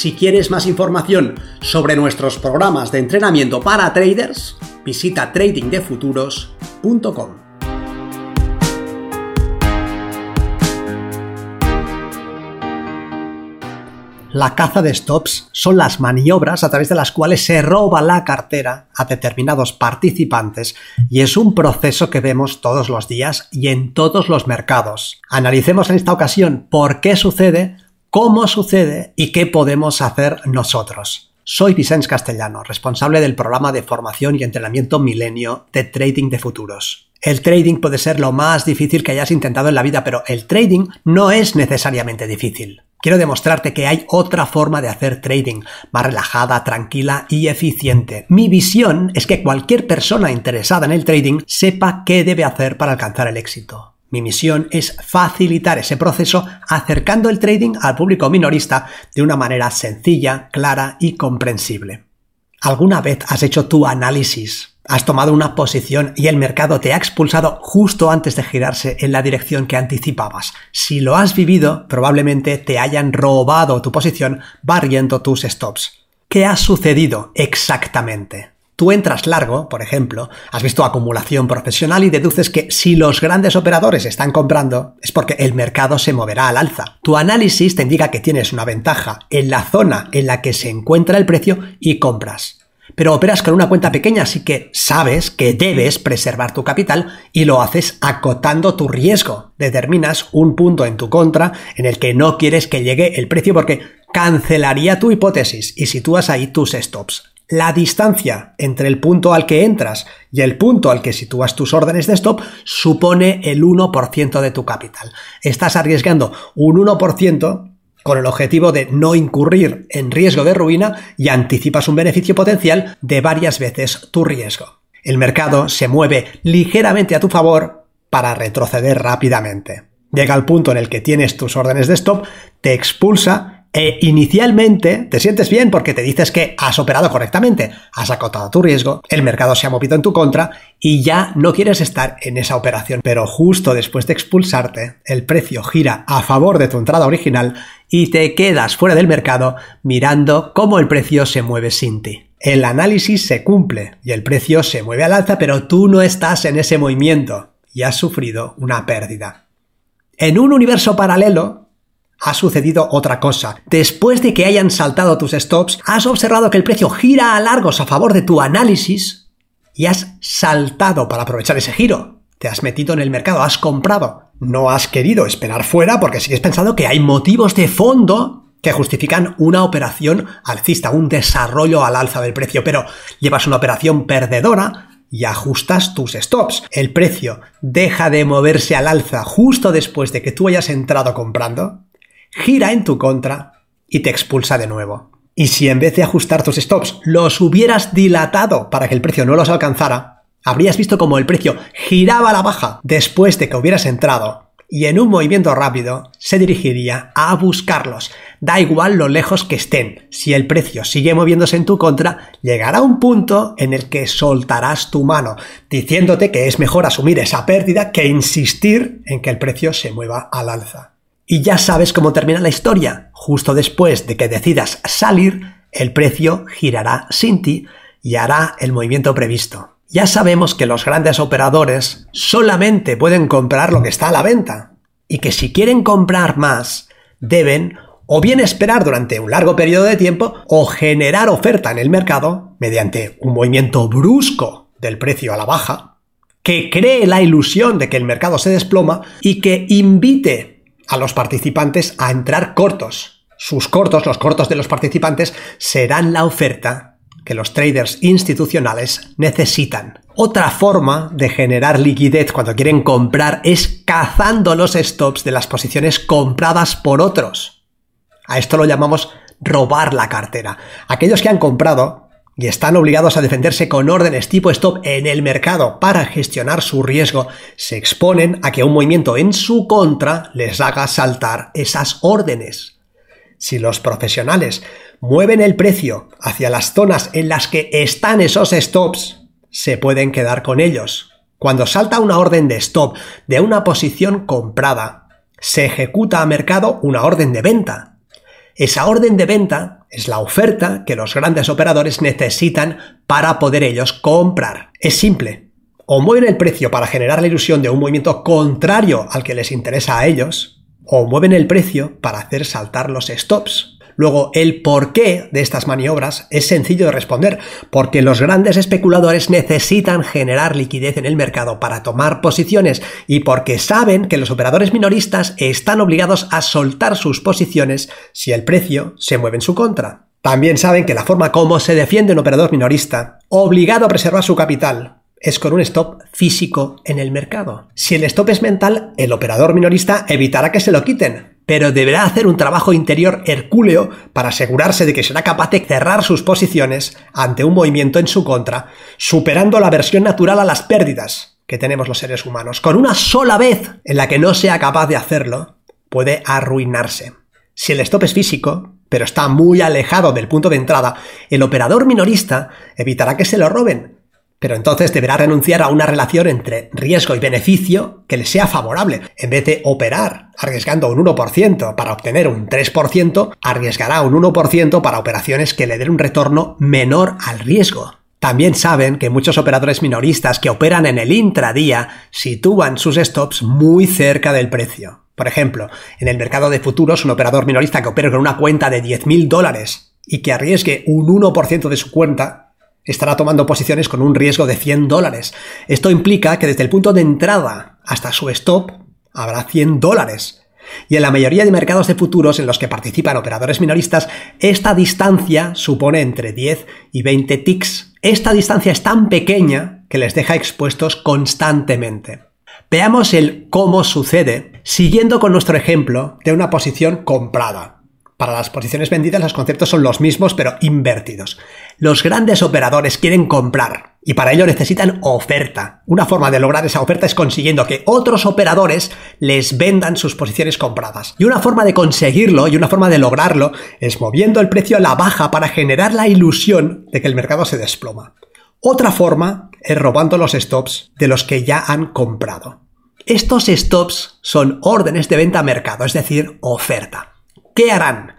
Si quieres más información sobre nuestros programas de entrenamiento para traders, visita tradingdefuturos.com. La caza de stops son las maniobras a través de las cuales se roba la cartera a determinados participantes y es un proceso que vemos todos los días y en todos los mercados. Analicemos en esta ocasión por qué sucede, cómo sucede y qué podemos hacer nosotros. Soy Vicente Castellano, responsable del programa de formación y entrenamiento Milenio de Trading de Futuros. El trading puede ser lo más difícil que hayas intentado en la vida, pero el trading no es necesariamente difícil. Quiero demostrarte que hay otra forma de hacer trading, más relajada, tranquila y eficiente. Mi visión es que cualquier persona interesada en el trading sepa qué debe hacer para alcanzar el éxito. Mi misión es facilitar ese proceso acercando el trading al público minorista de una manera sencilla, clara y comprensible. ¿Alguna vez has hecho tu análisis? Has tomado una posición y el mercado te ha expulsado justo antes de girarse en la dirección que anticipabas. Si lo has vivido, probablemente te hayan robado tu posición barriendo tus stops. ¿Qué ha sucedido exactamente? Tú entras largo, por ejemplo, has visto acumulación profesional y deduces que si los grandes operadores están comprando es porque el mercado se moverá al alza. Tu análisis te indica que tienes una ventaja en la zona en la que se encuentra el precio y compras. Pero operas con una cuenta pequeña, así que sabes que debes preservar tu capital y lo haces acotando tu riesgo. Determinas un punto en tu contra en el que no quieres que llegue el precio porque cancelaría tu hipótesis y sitúas ahí tus stops. La distancia entre el punto al que entras y el punto al que sitúas tus órdenes de stop supone el 1% de tu capital. Estás arriesgando un 1% con el objetivo de no incurrir en riesgo de ruina y anticipas un beneficio potencial de varias veces tu riesgo. El mercado se mueve ligeramente a tu favor para retroceder rápidamente. Llega al punto en el que tienes tus órdenes de stop, te expulsa e inicialmente te sientes bien porque te dices que has operado correctamente, has acotado tu riesgo, el mercado se ha movido en tu contra y ya no quieres estar en esa operación. Pero justo después de expulsarte, el precio gira a favor de tu entrada original y te quedas fuera del mercado mirando cómo el precio se mueve sin ti. El análisis se cumple y el precio se mueve al alza, pero tú no estás en ese movimiento y has sufrido una pérdida. En un universo paralelo, ha sucedido otra cosa. Después de que hayan saltado tus stops, has observado que el precio gira a largos a favor de tu análisis y has saltado para aprovechar ese giro. Te has metido en el mercado, has comprado. No has querido esperar fuera porque sigues pensando que hay motivos de fondo que justifican una operación alcista, un desarrollo al alza del precio, pero llevas una operación perdedora y ajustas tus stops. El precio deja de moverse al alza justo después de que tú hayas entrado comprando gira en tu contra y te expulsa de nuevo. Y si en vez de ajustar tus stops los hubieras dilatado para que el precio no los alcanzara, habrías visto como el precio giraba a la baja después de que hubieras entrado y en un movimiento rápido se dirigiría a buscarlos. Da igual lo lejos que estén, si el precio sigue moviéndose en tu contra, llegará un punto en el que soltarás tu mano, diciéndote que es mejor asumir esa pérdida que insistir en que el precio se mueva al alza. Y ya sabes cómo termina la historia. Justo después de que decidas salir, el precio girará sin ti y hará el movimiento previsto. Ya sabemos que los grandes operadores solamente pueden comprar lo que está a la venta y que si quieren comprar más, deben o bien esperar durante un largo periodo de tiempo o generar oferta en el mercado mediante un movimiento brusco del precio a la baja, que cree la ilusión de que el mercado se desploma y que invite a los participantes a entrar cortos. Sus cortos, los cortos de los participantes, serán la oferta que los traders institucionales necesitan. Otra forma de generar liquidez cuando quieren comprar es cazando los stops de las posiciones compradas por otros. A esto lo llamamos robar la cartera. Aquellos que han comprado y están obligados a defenderse con órdenes tipo stop en el mercado para gestionar su riesgo, se exponen a que un movimiento en su contra les haga saltar esas órdenes. Si los profesionales mueven el precio hacia las zonas en las que están esos stops, se pueden quedar con ellos. Cuando salta una orden de stop de una posición comprada, se ejecuta a mercado una orden de venta. Esa orden de venta es la oferta que los grandes operadores necesitan para poder ellos comprar. Es simple. O mueven el precio para generar la ilusión de un movimiento contrario al que les interesa a ellos, o mueven el precio para hacer saltar los stops. Luego, el porqué de estas maniobras es sencillo de responder, porque los grandes especuladores necesitan generar liquidez en el mercado para tomar posiciones y porque saben que los operadores minoristas están obligados a soltar sus posiciones si el precio se mueve en su contra. También saben que la forma como se defiende un operador minorista, obligado a preservar su capital, es con un stop físico en el mercado. Si el stop es mental, el operador minorista evitará que se lo quiten, pero deberá hacer un trabajo interior hercúleo para asegurarse de que será capaz de cerrar sus posiciones ante un movimiento en su contra, superando la aversión natural a las pérdidas que tenemos los seres humanos. Con una sola vez en la que no sea capaz de hacerlo, puede arruinarse. Si el stop es físico, pero está muy alejado del punto de entrada, el operador minorista evitará que se lo roben, pero entonces deberá renunciar a una relación entre riesgo y beneficio que le sea favorable. En vez de operar arriesgando un 1% para obtener un 3%, arriesgará un 1% para operaciones que le den un retorno menor al riesgo. También saben que muchos operadores minoristas que operan en el intradía sitúan sus stops muy cerca del precio. Por ejemplo, en el mercado de futuros, un operador minorista que opere con una cuenta de 10.000 dólares y que arriesgue un 1% de su cuenta estará tomando posiciones con un riesgo de 100 dólares. Esto implica que desde el punto de entrada hasta su stop habrá 100 dólares. Y en la mayoría de mercados de futuros en los que participan operadores minoristas, esta distancia supone entre 10 y 20 ticks. Esta distancia es tan pequeña que les deja expuestos constantemente. Veamos el cómo sucede siguiendo con nuestro ejemplo de una posición comprada. Para las posiciones vendidas los conceptos son los mismos pero invertidos. Los grandes operadores quieren comprar y para ello necesitan oferta. Una forma de lograr esa oferta es consiguiendo que otros operadores les vendan sus posiciones compradas. Y una forma de conseguirlo y una forma de lograrlo es moviendo el precio a la baja para generar la ilusión de que el mercado se desploma. Otra forma es robando los stops de los que ya han comprado. Estos stops son órdenes de venta a mercado, es decir, oferta. ¿Qué harán?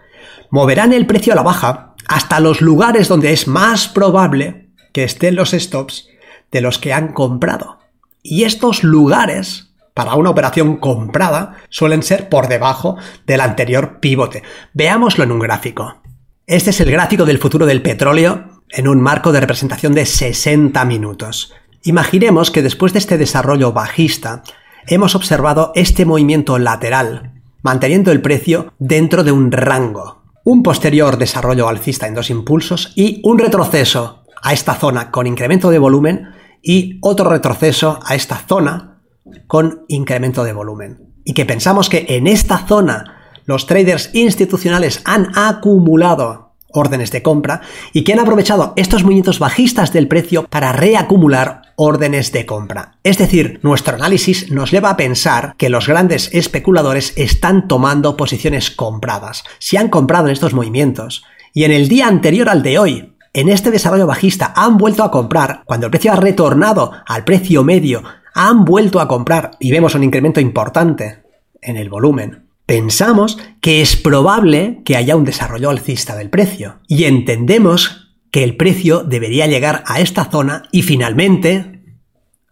Moverán el precio a la baja hasta los lugares donde es más probable que estén los stops de los que han comprado. Y estos lugares, para una operación comprada, suelen ser por debajo del anterior pivote. Veámoslo en un gráfico. Este es el gráfico del futuro del petróleo en un marco de representación de 60 minutos. Imaginemos que después de este desarrollo bajista, hemos observado este movimiento lateral manteniendo el precio dentro de un rango. Un posterior desarrollo alcista en dos impulsos y un retroceso a esta zona con incremento de volumen y otro retroceso a esta zona con incremento de volumen. Y que pensamos que en esta zona los traders institucionales han acumulado órdenes de compra y que han aprovechado estos movimientos bajistas del precio para reacumular órdenes de compra. Es decir, nuestro análisis nos lleva a pensar que los grandes especuladores están tomando posiciones compradas. Si han comprado en estos movimientos. Y en el día anterior al de hoy, en este desarrollo bajista, han vuelto a comprar, cuando el precio ha retornado al precio medio, han vuelto a comprar. Y vemos un incremento importante en el volumen. Pensamos que es probable que haya un desarrollo alcista del precio. Y entendemos que el precio debería llegar a esta zona y finalmente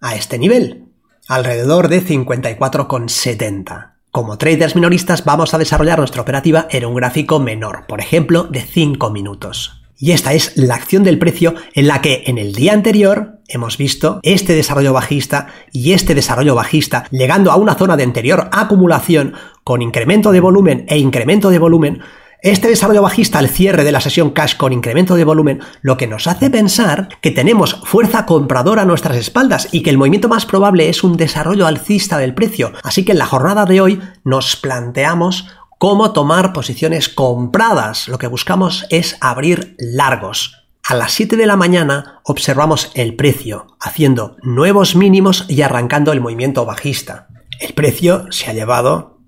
a este nivel, alrededor de 54,70. Como traders minoristas vamos a desarrollar nuestra operativa en un gráfico menor, por ejemplo de 5 minutos. Y esta es la acción del precio en la que en el día anterior hemos visto este desarrollo bajista y este desarrollo bajista llegando a una zona de anterior acumulación con incremento de volumen e incremento de volumen. Este desarrollo bajista al cierre de la sesión cash con incremento de volumen lo que nos hace pensar que tenemos fuerza compradora a nuestras espaldas y que el movimiento más probable es un desarrollo alcista del precio. Así que en la jornada de hoy nos planteamos cómo tomar posiciones compradas. Lo que buscamos es abrir largos. A las 7 de la mañana observamos el precio, haciendo nuevos mínimos y arrancando el movimiento bajista. El precio se ha llevado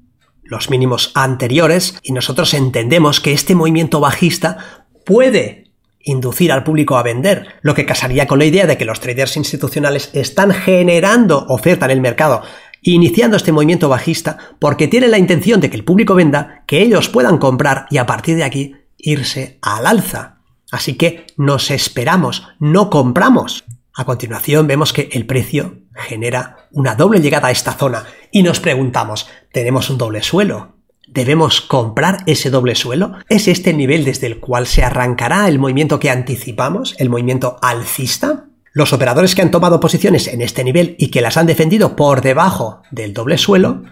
los mínimos anteriores y nosotros entendemos que este movimiento bajista puede inducir al público a vender, lo que casaría con la idea de que los traders institucionales están generando oferta en el mercado, iniciando este movimiento bajista porque tienen la intención de que el público venda, que ellos puedan comprar y a partir de aquí irse al alza. Así que nos esperamos, no compramos. A continuación vemos que el precio genera una doble llegada a esta zona y nos preguntamos, ¿tenemos un doble suelo? ¿Debemos comprar ese doble suelo? ¿Es este el nivel desde el cual se arrancará el movimiento que anticipamos, el movimiento alcista? Los operadores que han tomado posiciones en este nivel y que las han defendido por debajo del doble suelo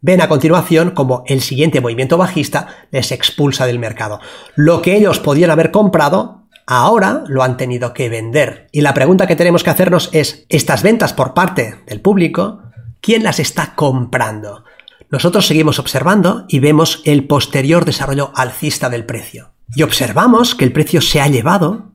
ven a continuación como el siguiente movimiento bajista les expulsa del mercado. Lo que ellos podían haber comprado, ahora lo han tenido que vender. Y la pregunta que tenemos que hacernos es, estas ventas por parte del público, ¿quién las está comprando? Nosotros seguimos observando y vemos el posterior desarrollo alcista del precio. Y observamos que el precio se ha llevado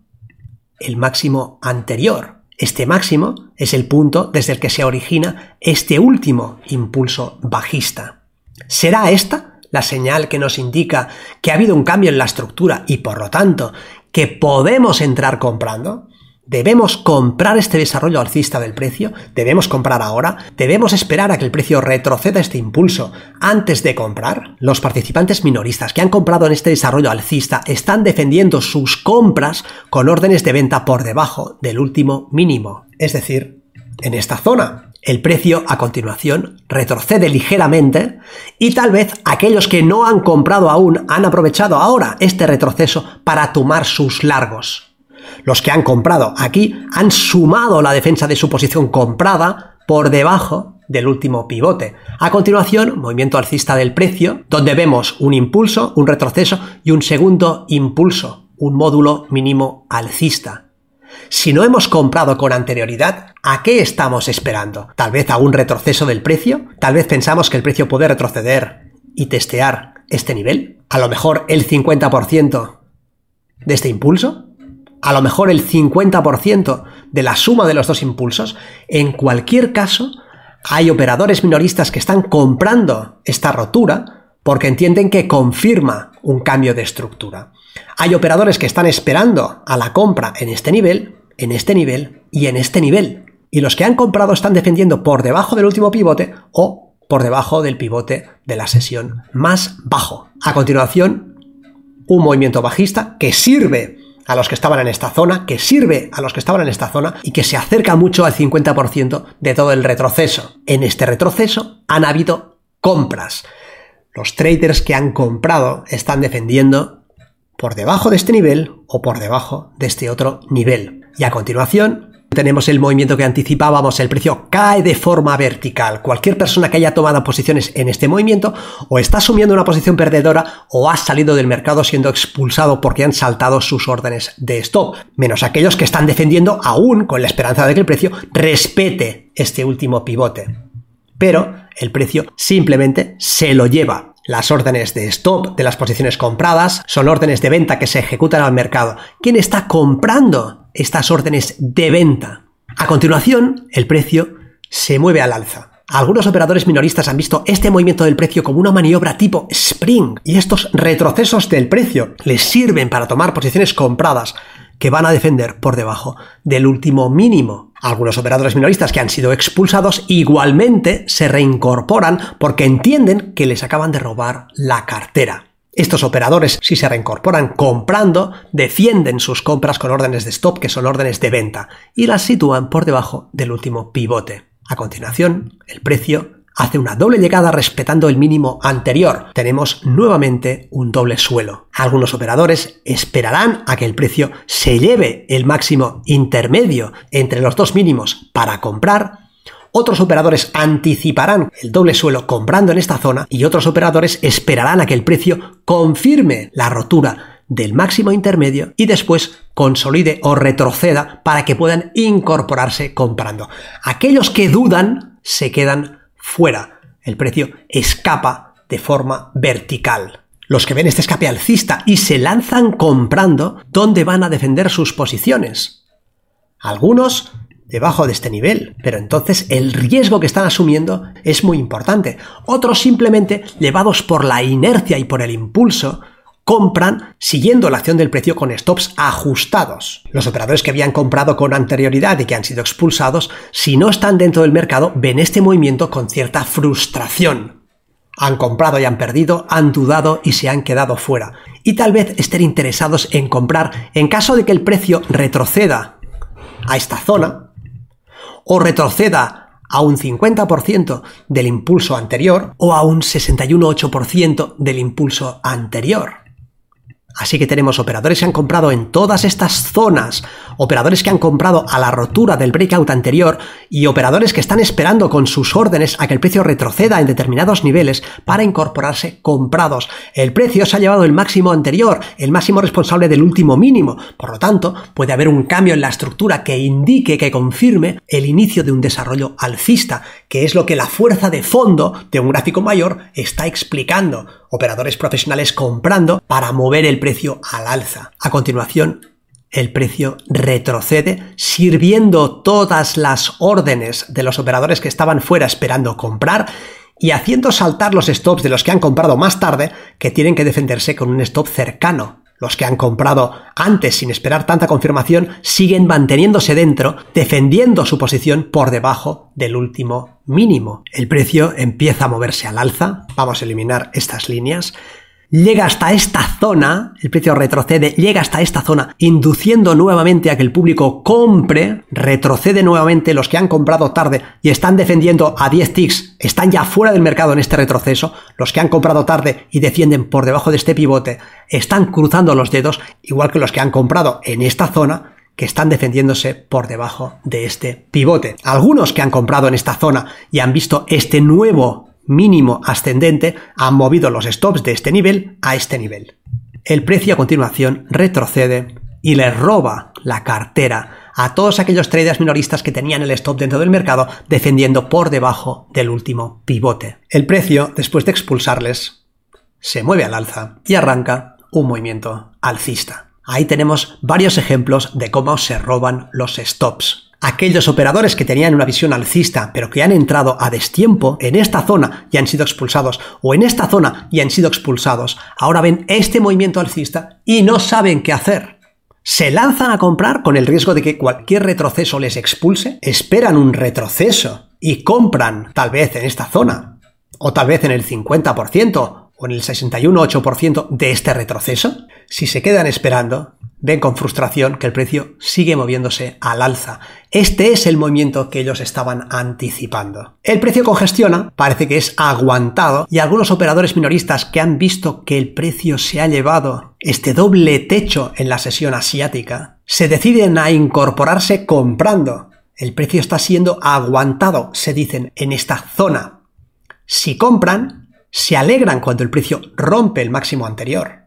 el máximo anterior. Este máximo es el punto desde el que se origina este último impulso bajista. ¿Será esta la señal que nos indica que ha habido un cambio en la estructura y por lo tanto que podemos entrar comprando? ¿Debemos comprar este desarrollo alcista del precio? ¿Debemos comprar ahora? ¿Debemos esperar a que el precio retroceda este impulso antes de comprar? Los participantes minoristas que han comprado en este desarrollo alcista están defendiendo sus compras con órdenes de venta por debajo del último mínimo, es decir, en esta zona. El precio a continuación retrocede ligeramente y tal vez aquellos que no han comprado aún han aprovechado ahora este retroceso para tomar sus largos. Los que han comprado aquí han sumado la defensa de su posición comprada por debajo del último pivote. A continuación, movimiento alcista del precio, donde vemos un impulso, un retroceso y un segundo impulso, un módulo mínimo alcista. Si no hemos comprado con anterioridad, ¿a qué estamos esperando? ¿Tal vez a un retroceso del precio? ¿Tal vez pensamos que el precio puede retroceder y testear este nivel? ¿A lo mejor el 50% de este impulso? a lo mejor el 50% de la suma de los dos impulsos, en cualquier caso, hay operadores minoristas que están comprando esta rotura porque entienden que confirma un cambio de estructura. Hay operadores que están esperando a la compra en este nivel, en este nivel y en este nivel. Y los que han comprado están defendiendo por debajo del último pivote o por debajo del pivote de la sesión más bajo. A continuación, un movimiento bajista que sirve a los que estaban en esta zona, que sirve a los que estaban en esta zona y que se acerca mucho al 50% de todo el retroceso. En este retroceso han habido compras. Los traders que han comprado están defendiendo por debajo de este nivel o por debajo de este otro nivel. Y a continuación tenemos el movimiento que anticipábamos, el precio cae de forma vertical. Cualquier persona que haya tomado posiciones en este movimiento o está asumiendo una posición perdedora o ha salido del mercado siendo expulsado porque han saltado sus órdenes de stop, menos aquellos que están defendiendo aún con la esperanza de que el precio respete este último pivote. Pero el precio simplemente se lo lleva. Las órdenes de stop de las posiciones compradas son órdenes de venta que se ejecutan al mercado. ¿Quién está comprando estas órdenes de venta. A continuación, el precio se mueve al alza. Algunos operadores minoristas han visto este movimiento del precio como una maniobra tipo spring y estos retrocesos del precio les sirven para tomar posiciones compradas que van a defender por debajo del último mínimo. Algunos operadores minoristas que han sido expulsados igualmente se reincorporan porque entienden que les acaban de robar la cartera. Estos operadores, si se reincorporan comprando, defienden sus compras con órdenes de stop, que son órdenes de venta, y las sitúan por debajo del último pivote. A continuación, el precio hace una doble llegada respetando el mínimo anterior. Tenemos nuevamente un doble suelo. Algunos operadores esperarán a que el precio se lleve el máximo intermedio entre los dos mínimos para comprar otros operadores anticiparán el doble suelo comprando en esta zona y otros operadores esperarán a que el precio confirme la rotura del máximo intermedio y después consolide o retroceda para que puedan incorporarse comprando. Aquellos que dudan se quedan fuera. El precio escapa de forma vertical. Los que ven este escape alcista y se lanzan comprando, ¿dónde van a defender sus posiciones? Algunos debajo de este nivel, pero entonces el riesgo que están asumiendo es muy importante. Otros simplemente, llevados por la inercia y por el impulso, compran siguiendo la acción del precio con stops ajustados. Los operadores que habían comprado con anterioridad y que han sido expulsados, si no están dentro del mercado, ven este movimiento con cierta frustración. Han comprado y han perdido, han dudado y se han quedado fuera. Y tal vez estén interesados en comprar en caso de que el precio retroceda a esta zona o retroceda a un 50% del impulso anterior o a un 61,8% del impulso anterior. Así que tenemos operadores que han comprado en todas estas zonas, operadores que han comprado a la rotura del breakout anterior y operadores que están esperando con sus órdenes a que el precio retroceda en determinados niveles para incorporarse comprados. El precio se ha llevado el máximo anterior, el máximo responsable del último mínimo. Por lo tanto, puede haber un cambio en la estructura que indique, que confirme el inicio de un desarrollo alcista, que es lo que la fuerza de fondo de un gráfico mayor está explicando operadores profesionales comprando para mover el precio al alza. A continuación, el precio retrocede, sirviendo todas las órdenes de los operadores que estaban fuera esperando comprar y haciendo saltar los stops de los que han comprado más tarde, que tienen que defenderse con un stop cercano los que han comprado antes sin esperar tanta confirmación siguen manteniéndose dentro, defendiendo su posición por debajo del último mínimo. El precio empieza a moverse al alza. Vamos a eliminar estas líneas llega hasta esta zona, el precio retrocede, llega hasta esta zona, induciendo nuevamente a que el público compre, retrocede nuevamente los que han comprado tarde y están defendiendo a 10 ticks, están ya fuera del mercado en este retroceso, los que han comprado tarde y defienden por debajo de este pivote, están cruzando los dedos, igual que los que han comprado en esta zona, que están defendiéndose por debajo de este pivote. Algunos que han comprado en esta zona y han visto este nuevo mínimo ascendente han movido los stops de este nivel a este nivel. El precio a continuación retrocede y le roba la cartera a todos aquellos traders minoristas que tenían el stop dentro del mercado defendiendo por debajo del último pivote. El precio, después de expulsarles, se mueve al alza y arranca un movimiento alcista. Ahí tenemos varios ejemplos de cómo se roban los stops aquellos operadores que tenían una visión alcista pero que han entrado a destiempo en esta zona y han sido expulsados o en esta zona y han sido expulsados, ahora ven este movimiento alcista y no saben qué hacer. Se lanzan a comprar con el riesgo de que cualquier retroceso les expulse, esperan un retroceso y compran tal vez en esta zona o tal vez en el 50% o en el 61,8% de este retroceso. Si se quedan esperando, ven con frustración que el precio sigue moviéndose al alza. Este es el movimiento que ellos estaban anticipando. El precio congestiona, parece que es aguantado, y algunos operadores minoristas que han visto que el precio se ha llevado este doble techo en la sesión asiática, se deciden a incorporarse comprando. El precio está siendo aguantado, se dicen, en esta zona. Si compran, se alegran cuando el precio rompe el máximo anterior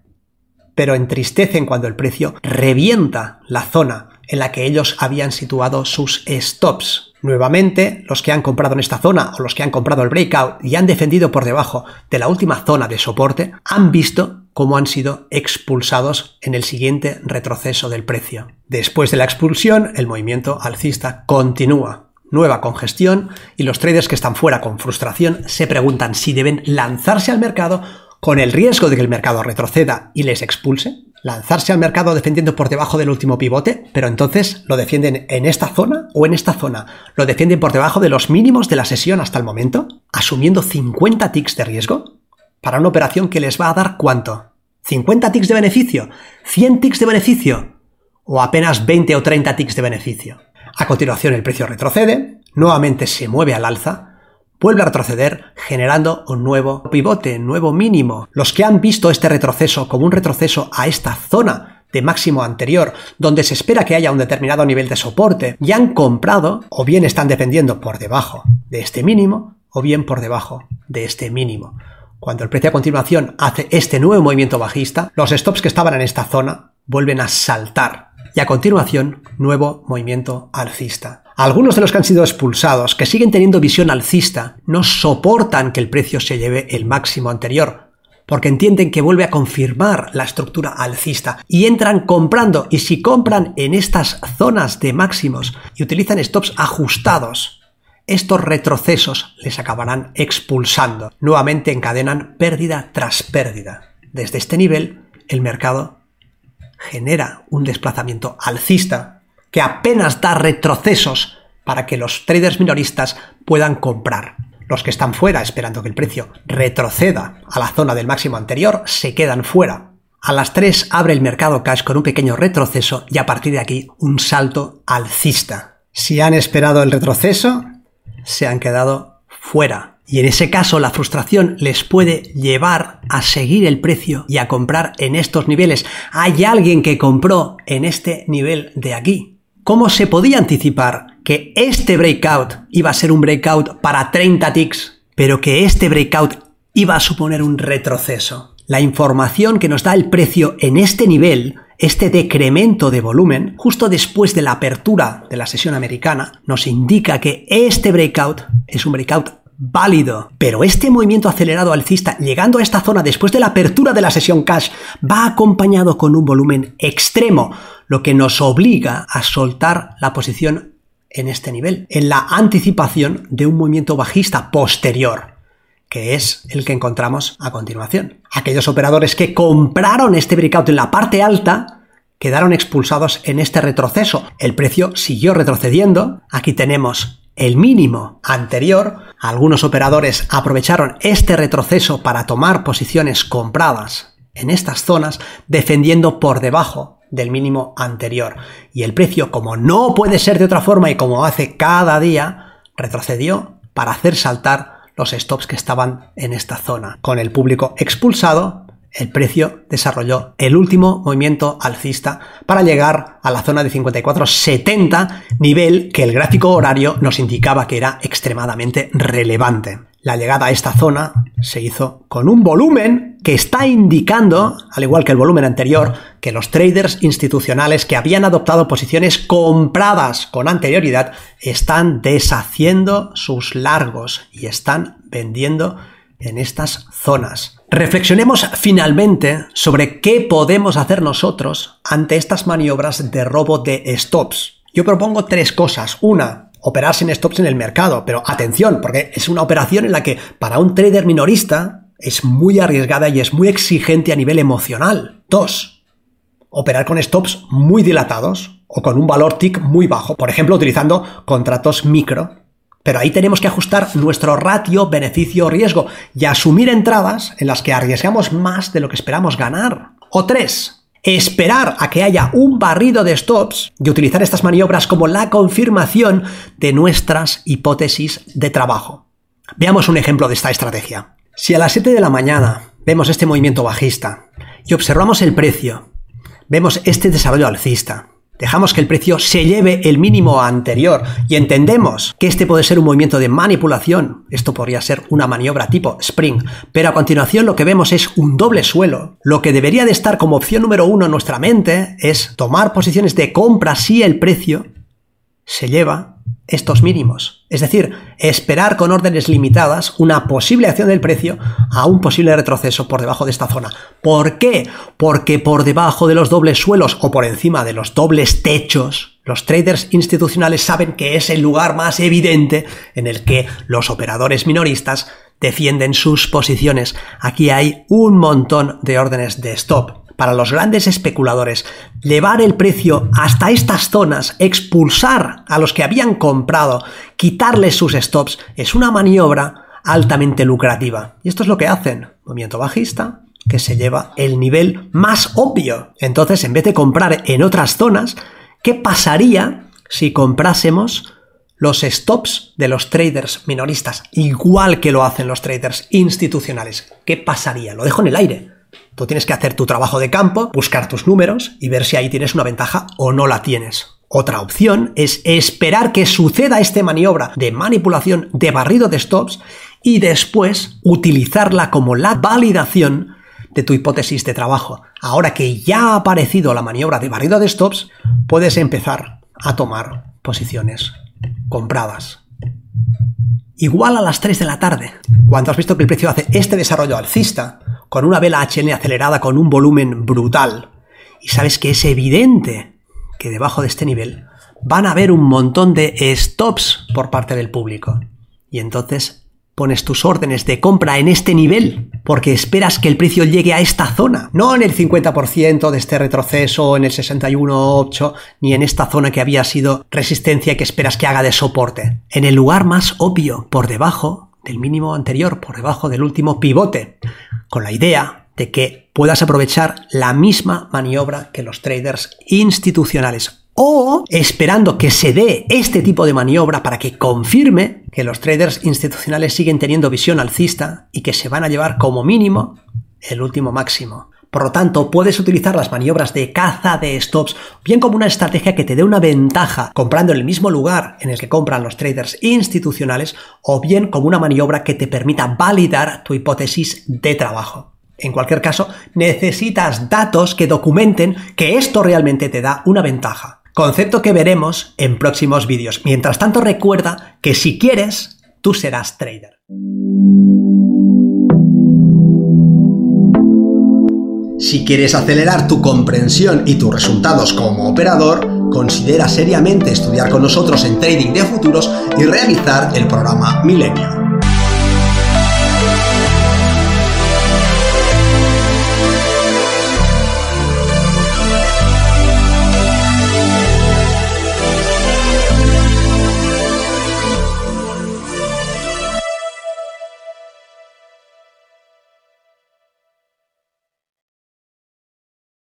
pero entristecen cuando el precio revienta la zona en la que ellos habían situado sus stops. Nuevamente, los que han comprado en esta zona o los que han comprado el breakout y han defendido por debajo de la última zona de soporte han visto cómo han sido expulsados en el siguiente retroceso del precio. Después de la expulsión, el movimiento alcista continúa. Nueva congestión y los traders que están fuera con frustración se preguntan si deben lanzarse al mercado con el riesgo de que el mercado retroceda y les expulse, lanzarse al mercado defendiendo por debajo del último pivote, pero entonces lo defienden en esta zona o en esta zona, lo defienden por debajo de los mínimos de la sesión hasta el momento, asumiendo 50 ticks de riesgo para una operación que les va a dar cuánto? 50 ticks de beneficio, 100 ticks de beneficio o apenas 20 o 30 ticks de beneficio. A continuación el precio retrocede, nuevamente se mueve al alza, vuelve a retroceder generando un nuevo pivote, nuevo mínimo. Los que han visto este retroceso como un retroceso a esta zona de máximo anterior, donde se espera que haya un determinado nivel de soporte, y han comprado, o bien están defendiendo por debajo de este mínimo, o bien por debajo de este mínimo. Cuando el precio a continuación hace este nuevo movimiento bajista, los stops que estaban en esta zona vuelven a saltar. Y a continuación, nuevo movimiento alcista. Algunos de los que han sido expulsados, que siguen teniendo visión alcista, no soportan que el precio se lleve el máximo anterior, porque entienden que vuelve a confirmar la estructura alcista y entran comprando y si compran en estas zonas de máximos y utilizan stops ajustados, estos retrocesos les acabarán expulsando. Nuevamente encadenan pérdida tras pérdida. Desde este nivel, el mercado genera un desplazamiento alcista que apenas da retrocesos para que los traders minoristas puedan comprar. Los que están fuera esperando que el precio retroceda a la zona del máximo anterior se quedan fuera. A las 3 abre el mercado cash con un pequeño retroceso y a partir de aquí un salto alcista. Si han esperado el retroceso, se han quedado fuera. Y en ese caso la frustración les puede llevar a seguir el precio y a comprar en estos niveles. Hay alguien que compró en este nivel de aquí. ¿Cómo se podía anticipar que este breakout iba a ser un breakout para 30 ticks, pero que este breakout iba a suponer un retroceso? La información que nos da el precio en este nivel, este decremento de volumen, justo después de la apertura de la sesión americana, nos indica que este breakout es un breakout válido. Pero este movimiento acelerado alcista llegando a esta zona después de la apertura de la sesión cash va acompañado con un volumen extremo, lo que nos obliga a soltar la posición en este nivel, en la anticipación de un movimiento bajista posterior, que es el que encontramos a continuación. Aquellos operadores que compraron este breakout en la parte alta quedaron expulsados en este retroceso. El precio siguió retrocediendo. Aquí tenemos el mínimo anterior. Algunos operadores aprovecharon este retroceso para tomar posiciones compradas en estas zonas, defendiendo por debajo del mínimo anterior. Y el precio, como no puede ser de otra forma y como hace cada día, retrocedió para hacer saltar los stops que estaban en esta zona. Con el público expulsado, el precio desarrolló el último movimiento alcista para llegar a la zona de 54.70, nivel que el gráfico horario nos indicaba que era extremadamente relevante. La llegada a esta zona se hizo con un volumen que está indicando, al igual que el volumen anterior, que los traders institucionales que habían adoptado posiciones compradas con anterioridad están deshaciendo sus largos y están vendiendo en estas zonas. Reflexionemos finalmente sobre qué podemos hacer nosotros ante estas maniobras de robo de stops. Yo propongo tres cosas. Una, operar sin stops en el mercado. Pero atención, porque es una operación en la que para un trader minorista es muy arriesgada y es muy exigente a nivel emocional. Dos, operar con stops muy dilatados o con un valor TIC muy bajo, por ejemplo, utilizando contratos micro. Pero ahí tenemos que ajustar nuestro ratio beneficio-riesgo y asumir entradas en las que arriesgamos más de lo que esperamos ganar. O tres, esperar a que haya un barrido de stops y utilizar estas maniobras como la confirmación de nuestras hipótesis de trabajo. Veamos un ejemplo de esta estrategia. Si a las 7 de la mañana vemos este movimiento bajista y observamos el precio, vemos este desarrollo alcista, Dejamos que el precio se lleve el mínimo anterior y entendemos que este puede ser un movimiento de manipulación. Esto podría ser una maniobra tipo spring. Pero a continuación lo que vemos es un doble suelo. Lo que debería de estar como opción número uno en nuestra mente es tomar posiciones de compra si el precio se lleva estos mínimos. Es decir, esperar con órdenes limitadas una posible acción del precio a un posible retroceso por debajo de esta zona. ¿Por qué? Porque por debajo de los dobles suelos o por encima de los dobles techos, los traders institucionales saben que es el lugar más evidente en el que los operadores minoristas defienden sus posiciones. Aquí hay un montón de órdenes de stop para los grandes especuladores, llevar el precio hasta estas zonas, expulsar a los que habían comprado, quitarles sus stops, es una maniobra altamente lucrativa. Y esto es lo que hacen. Movimiento bajista que se lleva el nivel más obvio. Entonces, en vez de comprar en otras zonas, ¿qué pasaría si comprásemos los stops de los traders minoristas, igual que lo hacen los traders institucionales? ¿Qué pasaría? Lo dejo en el aire. Tú tienes que hacer tu trabajo de campo, buscar tus números y ver si ahí tienes una ventaja o no la tienes. Otra opción es esperar que suceda esta maniobra de manipulación de barrido de stops y después utilizarla como la validación de tu hipótesis de trabajo. Ahora que ya ha aparecido la maniobra de barrido de stops, puedes empezar a tomar posiciones comprabas. Igual a las 3 de la tarde, cuando has visto que el precio hace este desarrollo alcista, con una vela HN acelerada con un volumen brutal, y sabes que es evidente que debajo de este nivel van a haber un montón de stops por parte del público. Y entonces pones tus órdenes de compra en este nivel porque esperas que el precio llegue a esta zona, no en el 50% de este retroceso, en el 61.8, ni en esta zona que había sido resistencia que esperas que haga de soporte. En el lugar más obvio, por debajo del mínimo anterior, por debajo del último pivote, con la idea de que puedas aprovechar la misma maniobra que los traders institucionales o esperando que se dé este tipo de maniobra para que confirme que los traders institucionales siguen teniendo visión alcista y que se van a llevar como mínimo el último máximo. Por lo tanto, puedes utilizar las maniobras de caza de stops bien como una estrategia que te dé una ventaja comprando en el mismo lugar en el que compran los traders institucionales o bien como una maniobra que te permita validar tu hipótesis de trabajo. En cualquier caso, necesitas datos que documenten que esto realmente te da una ventaja. Concepto que veremos en próximos vídeos. Mientras tanto recuerda que si quieres, tú serás trader. Si quieres acelerar tu comprensión y tus resultados como operador, considera seriamente estudiar con nosotros en Trading de Futuros y realizar el programa Milenio.